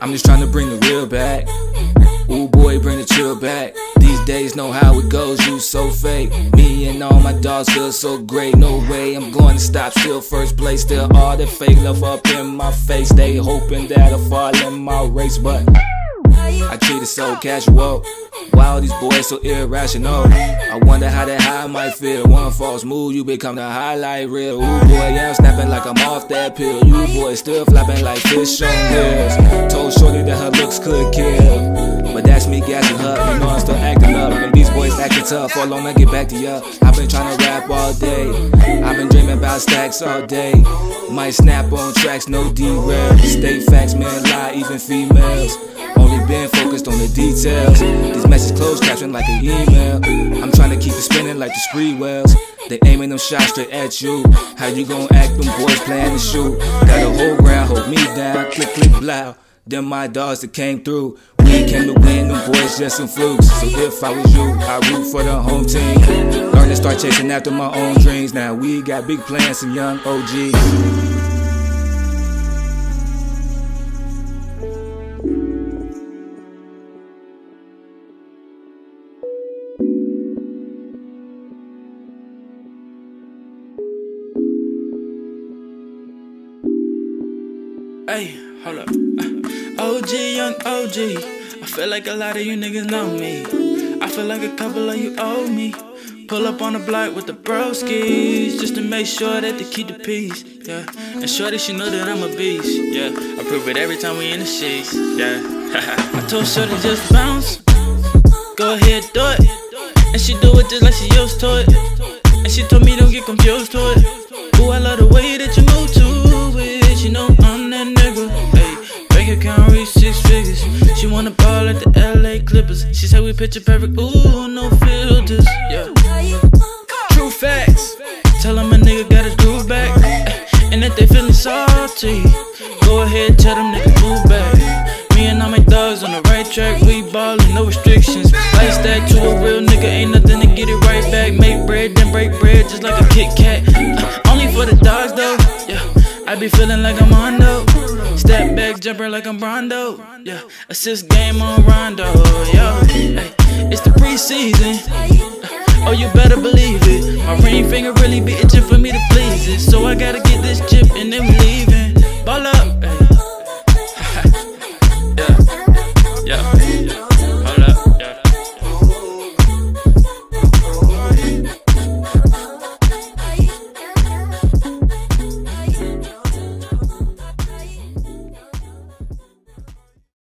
I'm just trying to bring the real back. Ooh boy, bring the chill back. These days know how it goes, you so fake. Me and all my dogs feel so great. No way I'm going to stop. Still first place, still all the fake love up in my face. They hoping that I fall in my race, but I treat it so casual. Wow, these boys so irrational. I wonder how that high might feel. One false move, you become the highlight reel. Ooh boy, yeah, I'm snapping like I'm off that pill. You boys still flapping like fish on wheels. Told Shorty that her looks could kill. But that's me gassing her, you know I'm still acting up. And these boys acting tough, all on I get back to ya. I've been trying to rap all day. I've been dreaming about stacks all day. Might snap on tracks, no derail. State facts, man, lie, even females. Only been focused on the details. These messages closed caption like an email. I'm trying to keep it spinning like the screen wells. They aiming them shots straight at you. How you gon' act? Them boys playing to shoot. Got a whole ground, hold me down. Click, click, blow. Them my dogs that came through. We came to win, them boys just some flukes. So if I was you, I root for the home team. Learn to start chasing after my own dreams. Now we got big plans, some young OGs. Hey, hold up. OG, young OG. I feel like a lot of you niggas know me. I feel like a couple of you owe me. Pull up on the block with the broskies just to make sure that they keep the peace. Yeah, and shorty, she know that I'm a beast. Yeah, I prove it every time we in the sheets. Yeah, I told shorty just bounce. Go ahead, do it. And she do it just like she used to it. And she told me don't get confused to it. Said we picture perfect. Ooh, no filters. Yeah. True facts. Tell them a nigga got his groove back. And if they feeling salty. Go ahead, tell them niggas move back. Me and all my thugs on the right track. We ballin', no restrictions. Like that to a real nigga, ain't nothing to get it right back. Make bread, then break bread just like a Kit Kat. Uh, only for the dogs though. Yeah. I be feeling like I'm Hondo. Jumper like I'm Rondo. Yeah, assist game on Rondo. Yo, hey, it's the preseason. Oh, you better believe it. My ring finger really be itching for me to please it. So I gotta get this chip and then we